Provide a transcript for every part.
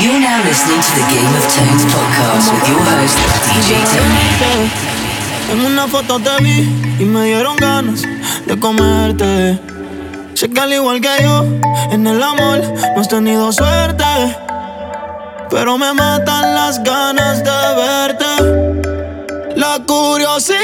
You're now listening to the Game of Tones podcast with your host, DJ Tony. En una foto te vi y me dieron ganas de comerte. Sé que al igual que yo, en el amor no has tenido suerte. Pero me matan las ganas de verte. La curiosidad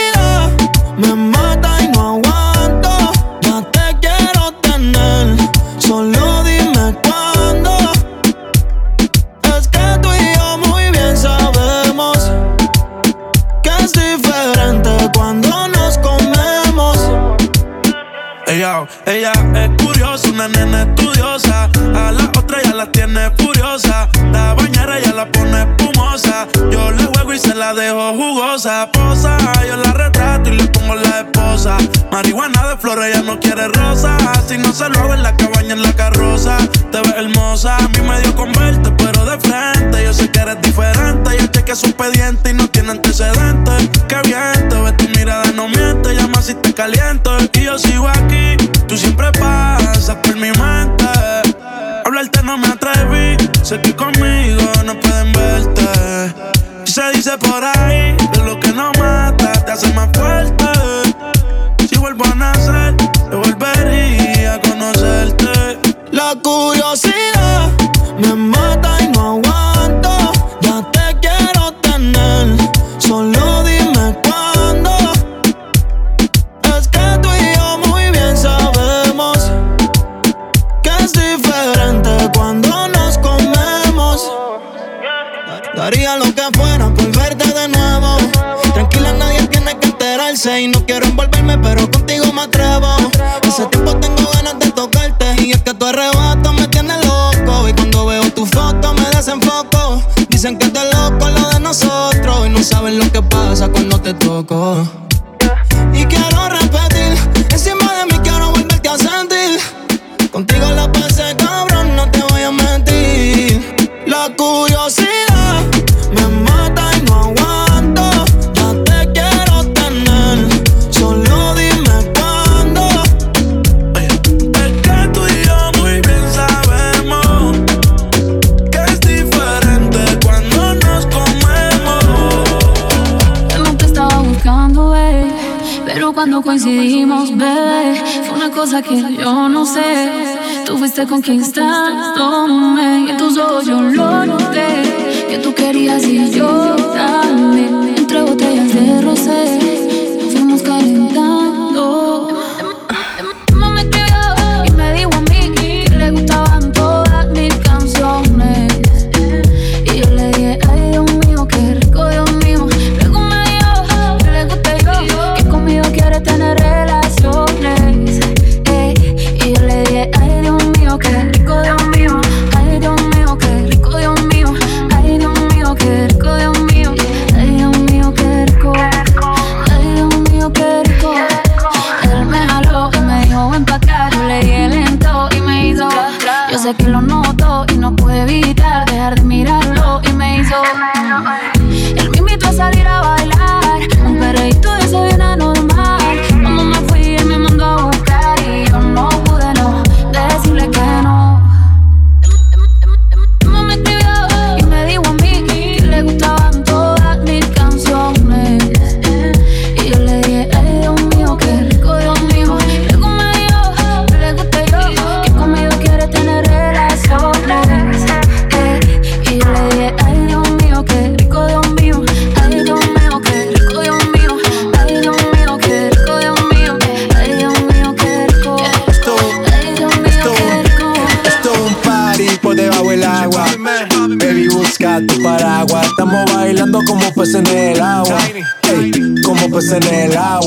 Ella, es curiosa, una nena estudiosa. A la otra ya la tiene furiosa. La bañera ya la pone espumosa. Yo juego y se la dejo jugosa. Posa, yo la retrato y le pongo la esposa. Marihuana de flores, ella no quiere rosa. Si no se lo hago en la cabaña, en la carroza. Te ves hermosa, a mí me dio con verte, pero de frente. Yo sé que eres diferente. Yo chequeé su expediente y no tiene antecedentes. Qué bien, te ves tu mirada, no miente. Llama si te caliento. Y yo sigo aquí, tú siempre pasas por mi mente. Hablarte no me atreví, sé que conmigo no pueden verte. Se dice por ahí que lo que no mata te hace más fuerte. Si vuelvo a nacer, te volvería a conocerte. La curiosidad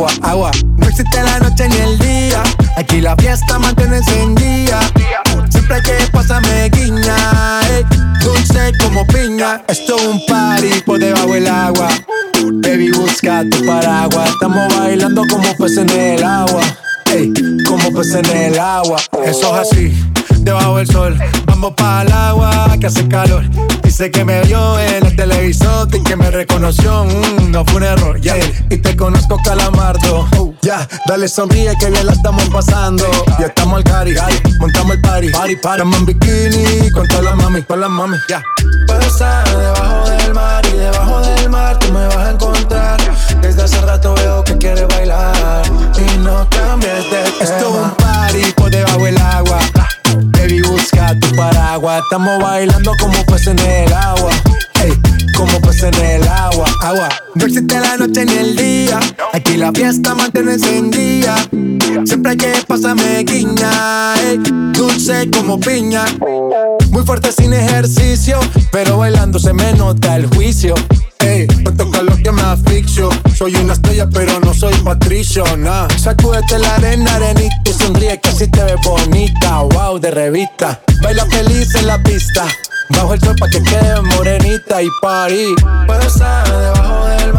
No existe la noche ni el día. Aquí la fiesta mantiene encendida. Siempre que pasa me guiña. ey, dulce como piña. Esto es un party por debajo del agua. Baby, busca tu paraguas. Estamos bailando como peces en el agua. Ey, como peces en el agua. Eso es así, debajo del sol. Vamos para el agua que hace calor. Dice que me vio en el televisor y que me reconoció. Mm, no fue un error, ya. Y te conozco, calamardo. ya, dale sonríe que bien la estamos pasando. Ya estamos al cari, montamos el party. Party, party. En bikini con todas las mami, con las mami, ya. Pasa debajo del mar y debajo del mar tú me vas a encontrar. Desde hace rato veo que quieres bailar y no cambies de tema. Esto es un party por debajo del agua. Baby, busca tu paraguas. Estamos bailando como pues en el agua. Ey, como pues en el agua, agua. No existe la noche ni el día. Aquí la fiesta mantiene encendida. Siempre hay que pasarme guiña. Ey, dulce como piña. Muy fuerte sin ejercicio, pero bailando se me nota el juicio. Ey, me toca lo que me asfixio. Soy una estrella, pero no soy patricio, nah. Sacúdete la arena, arenita y sonríe que así te ves bonita. Wow, de revista. Baila feliz en la pista. Bajo el sol pa' que quede morenita y party. Pasa debajo del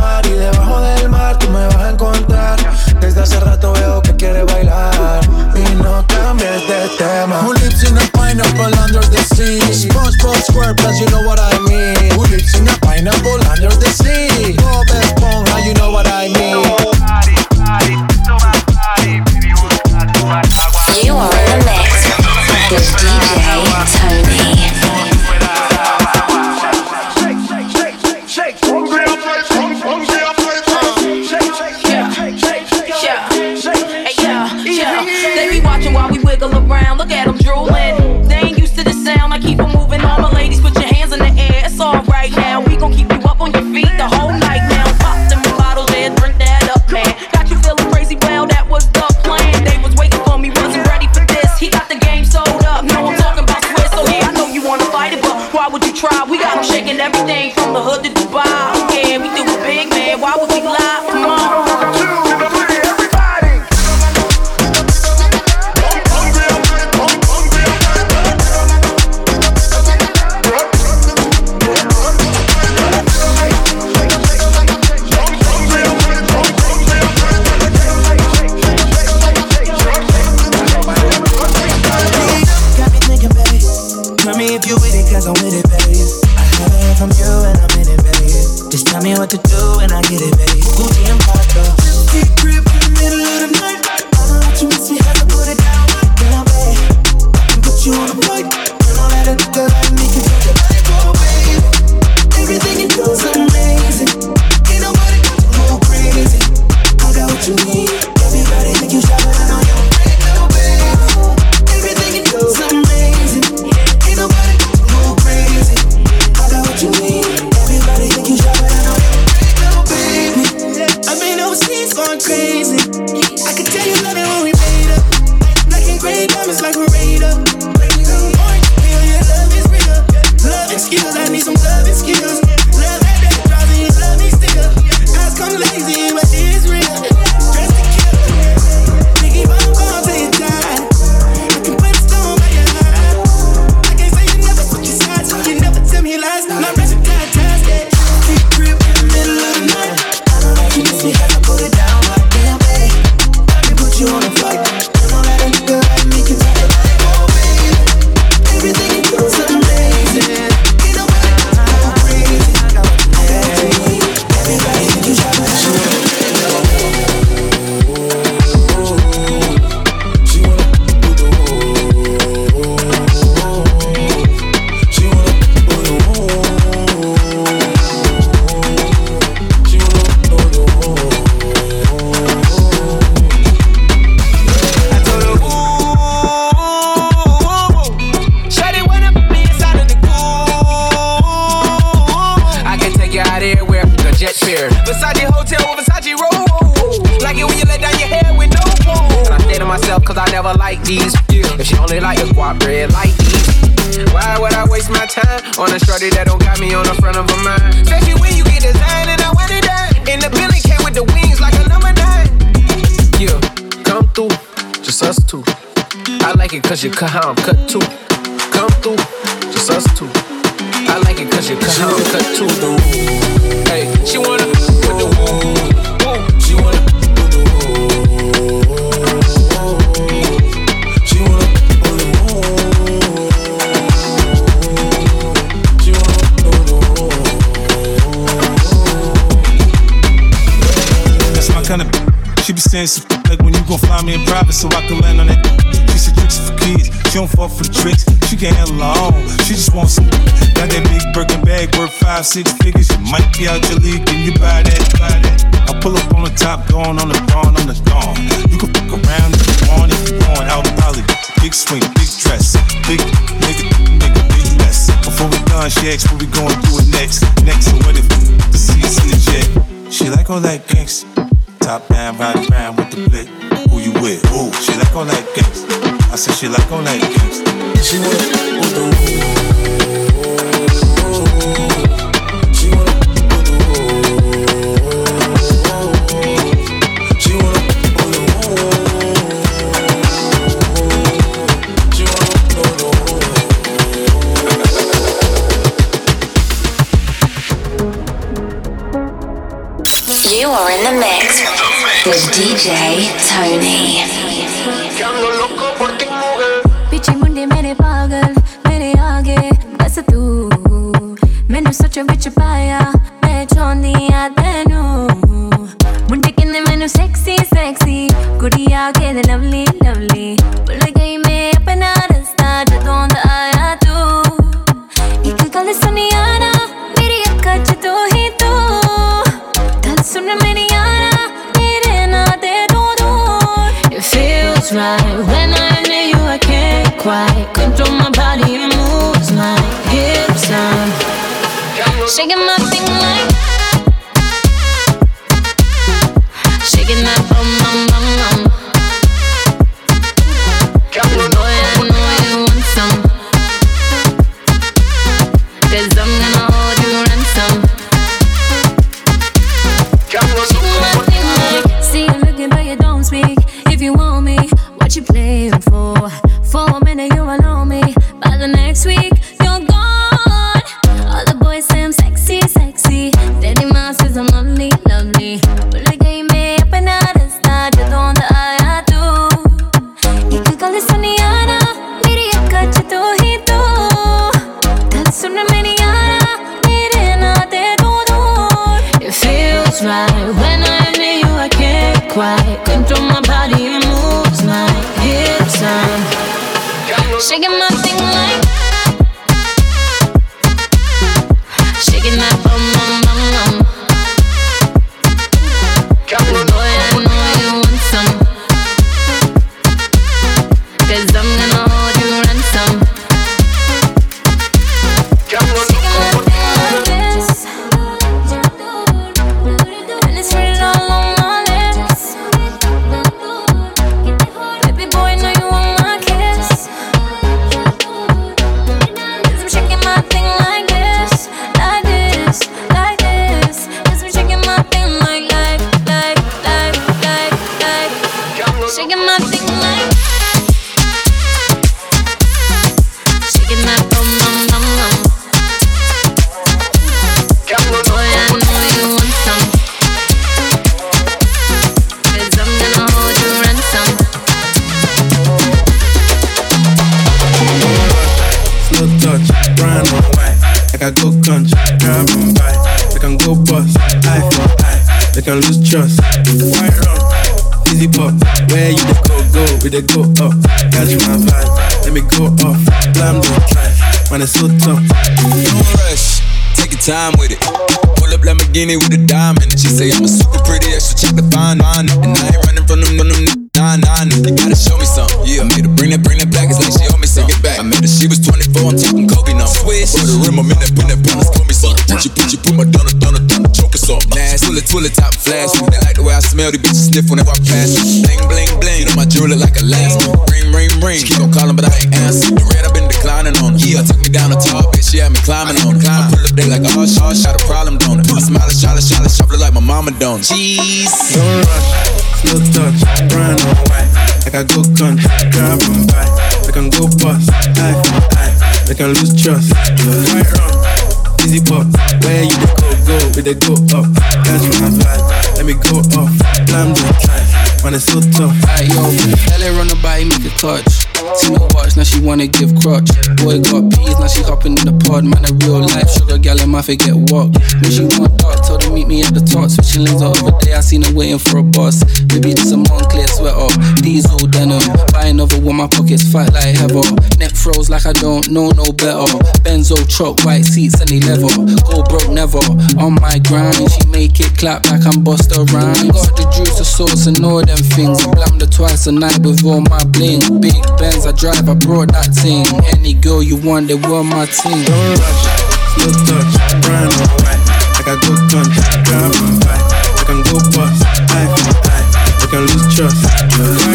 me what to do and I get it, baby. Gucci and Prada. cause you cut how I'm cut too. Come through, just us two. I like it cause you cut how I'm cut too. Hey, she wanna put the woo. She woo. She wanna with the woo. She wanna with the woo. That's my kind of. She be saying some like when you gon' fly me in private so I can land on that. She don't fall for tricks. She can handle her own. She just wants some. Got that big Birkin bag worth five, six figures. You might be out your league and you buy that, buy that. I pull up on the top, going on the dawn, on the dawn. You can fuck around if you want, if you want. Out Hollywood. Big swing, big dress. Big nigga, nigga, big mess. Before we done, she asked what we going do it next. Next, and what if to see us in the jet? She like all that gangsta. Top down, ride around with the blick. Who you with? Ooh, she like all that gangsta. I said she like all that gangsta. She wanna with the You are in the mix with DJ Tony. Shaking my thing. Shaking that bum bum bum. Boy, I know you want some. I'm gonna hold you ransom. Slow touch, grind on I go country, grab and. Like I go bust, eye for eye. I lose trust. Go go, go up. Catch my vibe, let me go off. Blam the drive, man it's so tough. Don't rush, take your time with it. Pull up Lamborghini with a diamond. She say I'm a super pretty, extra check the fine line. And I ain't running from them, from them nine nine. You gotta show me something. Yeah, I made her bring that, bring that back. It's like she owe me some. Get back. I met her, she was 24. I'm talking Kobe number. Swish. Put the rim, I'm in that, put that bonus, call me something. Put you, put you, put my donut, donut, donut, choke or something. Nasty. Pull it, pull it, top flash. They like the way I smell. These bitches sniff when they walk past. Bling, bling, bling. You know my jewelry like a last. Ring, ring, ring. She keep on calling, but I ain't answer. The red, I've been declining on her. Yeah, took me down the top, bitch. She had me climbing on her. I pull up there like a hush, hush, shot a problem, don't it? I smile, shot, shot, shot, look like my mama don't. Jeez. Don't rush, slow touch, grind on white. Like I go country, grab and buy. Like I can go bust, eye for eye. Like I lose trust. White rum, easy pop. Where you the go go, we the go up. Catch my vibe, let me go off. Blam the drive, man it's so tough. Run the body, make a touch. My watch, now she wanna give crutch. Boy got peas, now she hopping in the pod. Man, a real life sugar gal, in my forget what. When she want dark, tell them meet me at the top, switching lanes the other day. I seen her waiting for a bus. Maybe just a Moncler sweater, diesel denim. Buy another one, my pockets fat like heather. Neck froze like I don't know no better. Benzo truck, white seats, any leather. Go broke never. On my grind, she make it clap like I'm Busta Rhymes. Got the juice, the sauce, and all them things. Blam the twice a night with all my bling. Big Benz I drive, I brought that thing. Any girl you want, they want my team. Don't rush, slow touch, burn up, I got good guns, grab my. I can go bust, for eye. I can lose trust, wrong,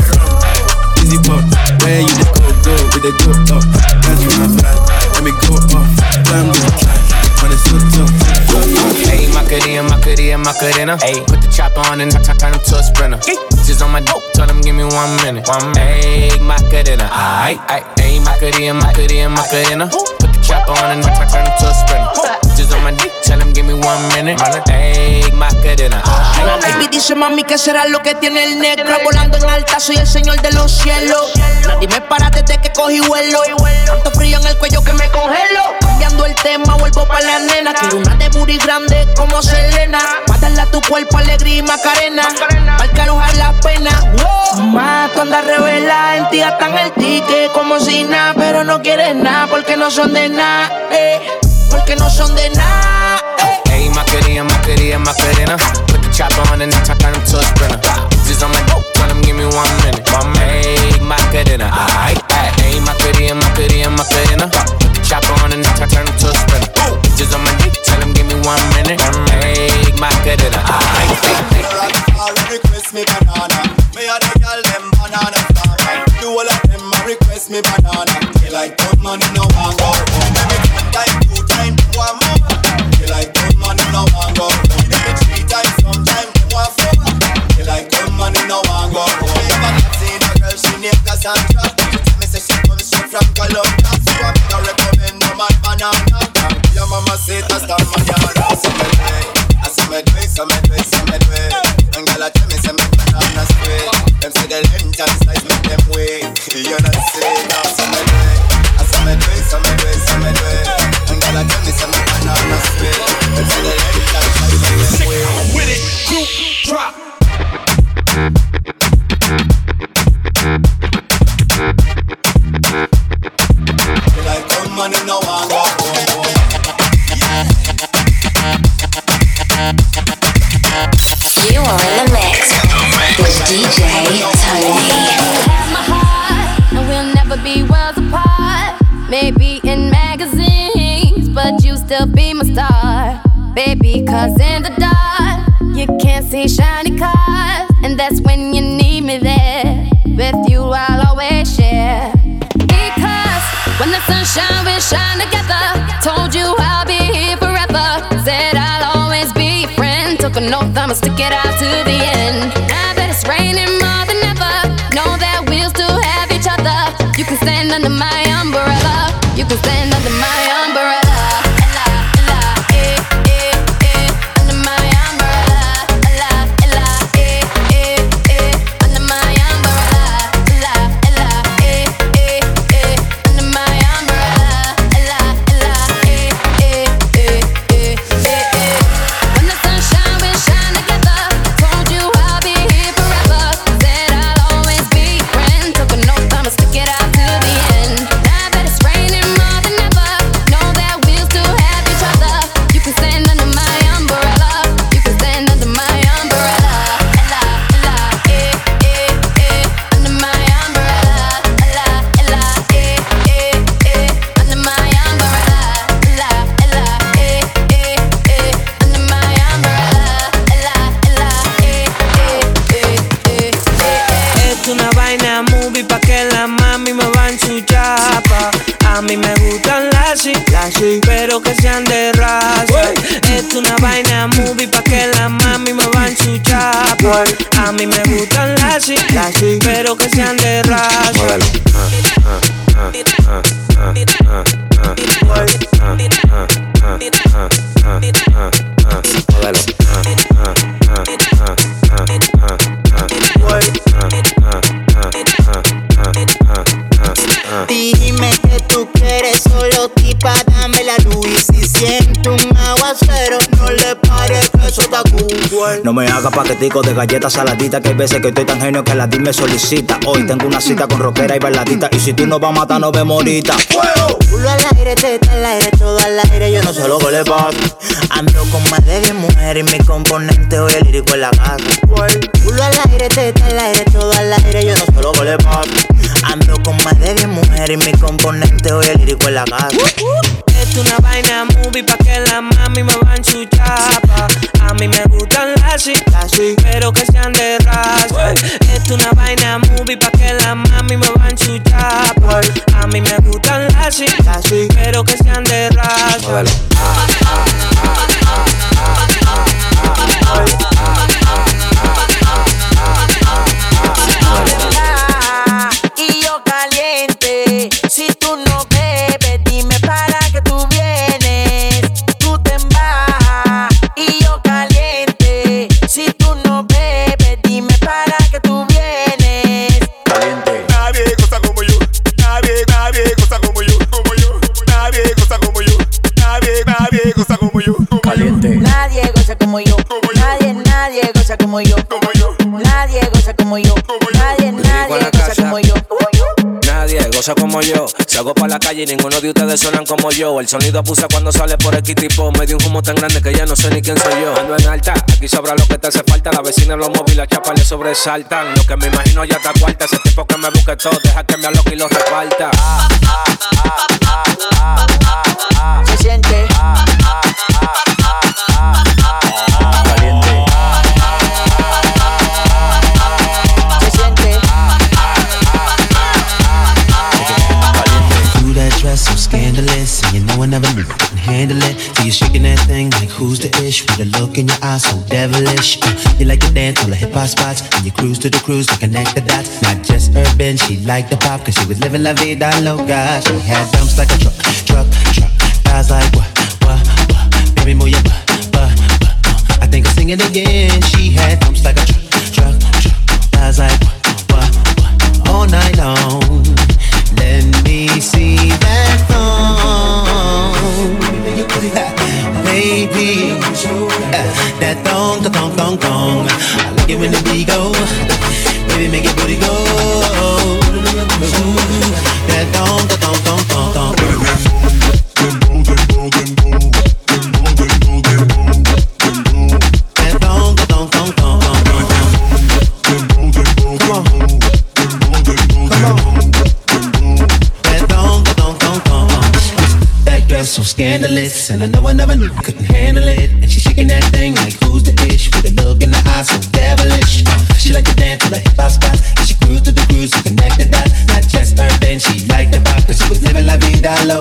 easy pop. Where you go, go, we dey go up. That's my flag, let me go off. Time to Hey, Macarena, Macarena, Macarena. Hey, put the chopper on and I turn him to a sprinter. Just on my dope, tell him give me one minute. One. Hey, Macarena, aight, aight. Hey, Macarena, Macarena, Macarena. Put the chopper on and I turn him to a sprinter. My dick, tell him give me one minute. Macarena, La baby dice mami que será lo que tiene el negro Volando en alta soy el señor de los cielos. Nadie me para desde que cogí vuelo. Tanto frío en el cuello que me congelo. Cambiando el tema vuelvo pa' la nena. Quiero una de booty grande como Selena. Pa' darle a tu cuerpo alegría y macarena. Para que alojar las penas Más tú andas revela en ti gastan el ticket como si nada Pero no quieres nada porque no son de nada eh, Porque no son de nada. Hey, Macarena, Macarena, Macarena. Put the chopper on and I turn him to a sprinter. Just on my dope, tell him give me one minute. One minute. Hey, Macarena, aight, aight. Hey, Macarena, Macarena, Macarena. Put the chopper on and I turn him to a sprinter. Just on my dick, tell him give me one minute. One minute. Macarena, aight, aight. request me banana. Me a the girl them banana farmer. Do all of them a request me banana. They like good money no one go Cassandra. Me say she comes straight from Colombia. So I'm gonna recommend no man banana. Your mama say that's the manana. So me do I see me do it, so me do it, so me do. And girl I tell me say me banana spray. Them say the length and size make them way. You not say so me like good no one go home. You are in the mix with DJ Tony. my heart, and we'll never be worlds apart. Maybe in magazines, but you still be my star. Baby, cause in the dark, you can't see shiny cars. And that's when you need me there. Shine, we shine together. Told you I'll be here forever. Said I'll always be your friend. Took an oath, I'ma stick it out to the end. Now that it's raining more than ever, know that we'll still have each other. You can stand under my umbrella. You can stand under my A mí me gustan las sí, pero que sean de paquetico de galletas saladitas. Que hay veces que estoy tan genio que la DIM me solicita. Hoy tengo una cita con rockera y bailadita. Y si tú no vas a matar, no vemos ahorita. ¡Fuego! Culo al aire, teta al aire, todo al aire. Yo no sé lo que le pasa. Ando con más de 10 mujeres y mi componente hoy el lírico en la casa. Culo al aire, teta al aire, todo al aire. Yo no sé lo que le pasa. Ando con más de 10 mujeres y mi componente hoy el lírico en la casa. Es una vaina movie pa' que la mami me van su chapa. A mí me gustan las sí, pero que sean de raza. Es una vaina movie pa' que la mami me van su chapa. A mí me gustan las sí, pero que sean de raza. Como yo. Salgo para la calle y ninguno de ustedes suenan como yo. El sonido abusa cuando sale por el tipo. Me dio un humo tan grande que ya no sé ni quién soy yo. Ando en alta, aquí sobra lo que te hace falta. La vecina en los móviles, la chapa le sobresaltan. Lo que me imagino ya está cuarta. Ese tipo que me busque todo, deja que me aloque y lo reparta. Se siente. You never knew I can handle it. So you're shaking that thing like who's the ish? With a look in your eyes so devilish. Uh, you like to dance all the hip hop spots, and you cruise to the cruise to connect the dots. Not just urban, she liked the pop, cause she was living la vida loca. She had dumps like a truck, truck, truck. Eyes like what, what, what? Baby, move your butt, butt, butt. I think I'll sing it again. She had dumps like a truck, truck, truck. Eyes like what, what, what? All night long. Let me see that baby. Uh, that thong, thong, thong, thong. I like it when the beat go, baby, make it booty go. That scandalous, and I know I never knew couldn't handle it. And she's shaking that thing like who's the ish with a look in the eyes so devilish. Uh, she like to dance to the hip hop spots, and she cruise to the cruise to connect the dots. Not just urban, she liked the pop, cause she was living la vida loca.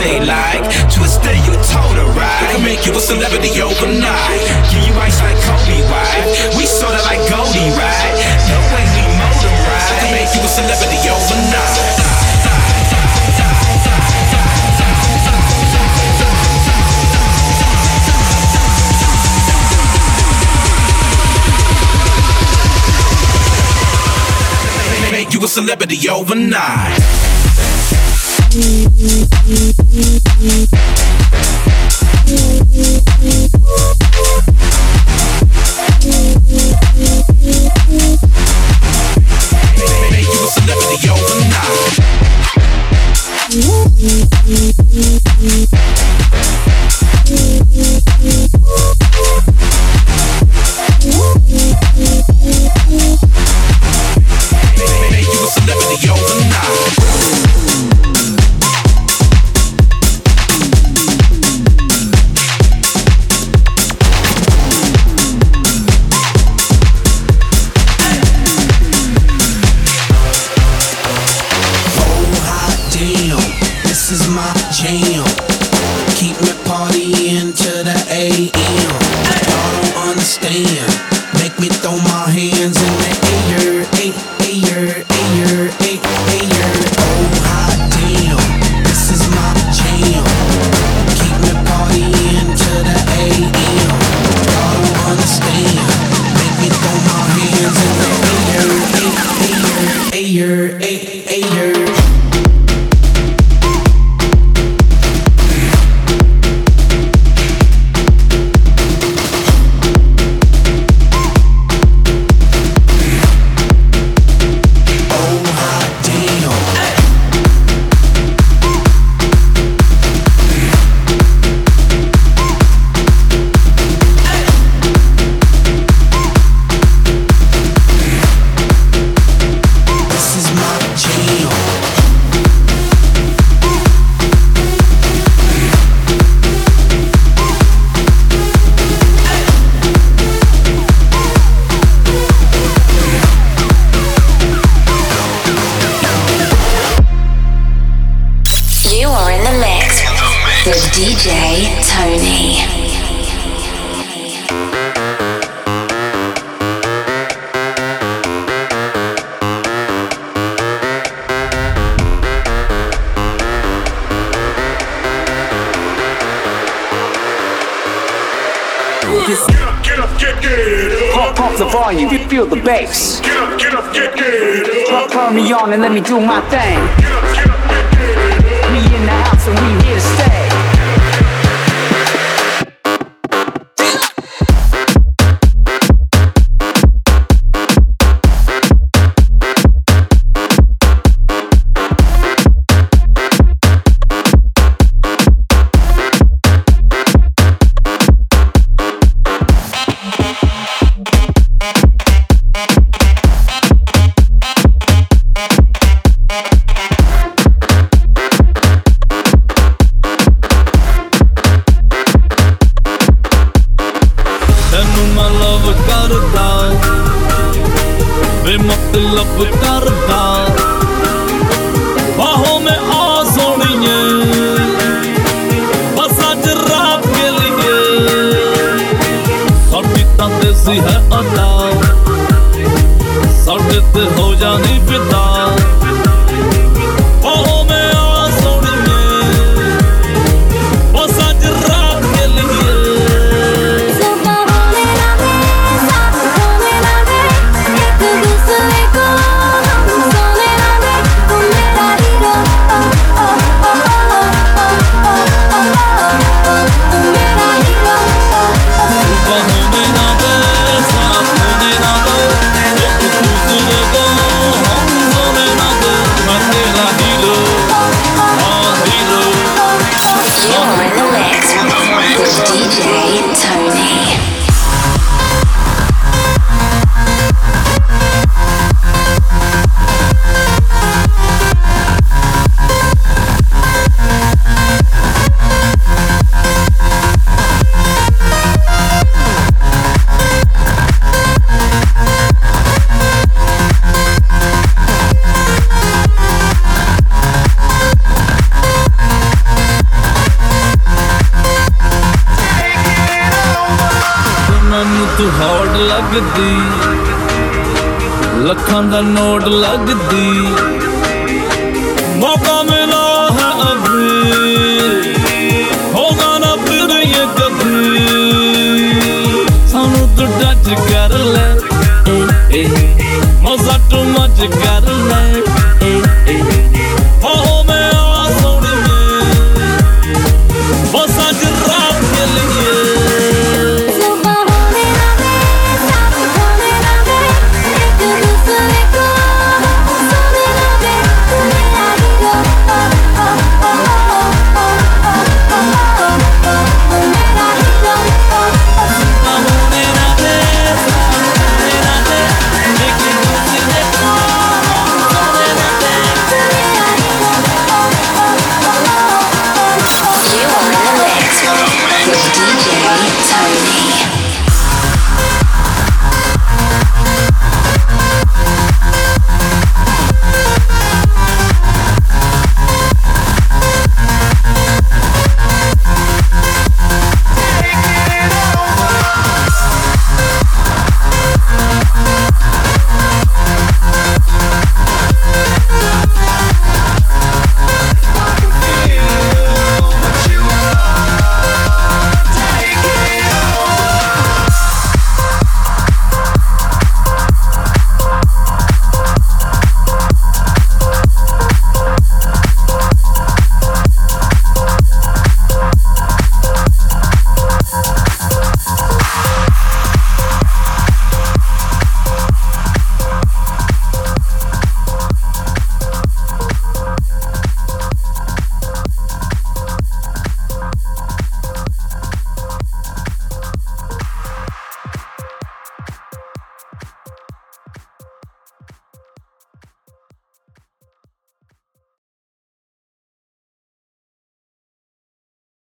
They like. Twista, you told her right. I can make you a celebrity overnight. Give you ice like Kobe wife. We sorta like Goldie, right? The way we motorize. I can make you a celebrity overnight. Make you a celebrity overnight. Overnight. Turn, me on and let me do my thing. We in the house and we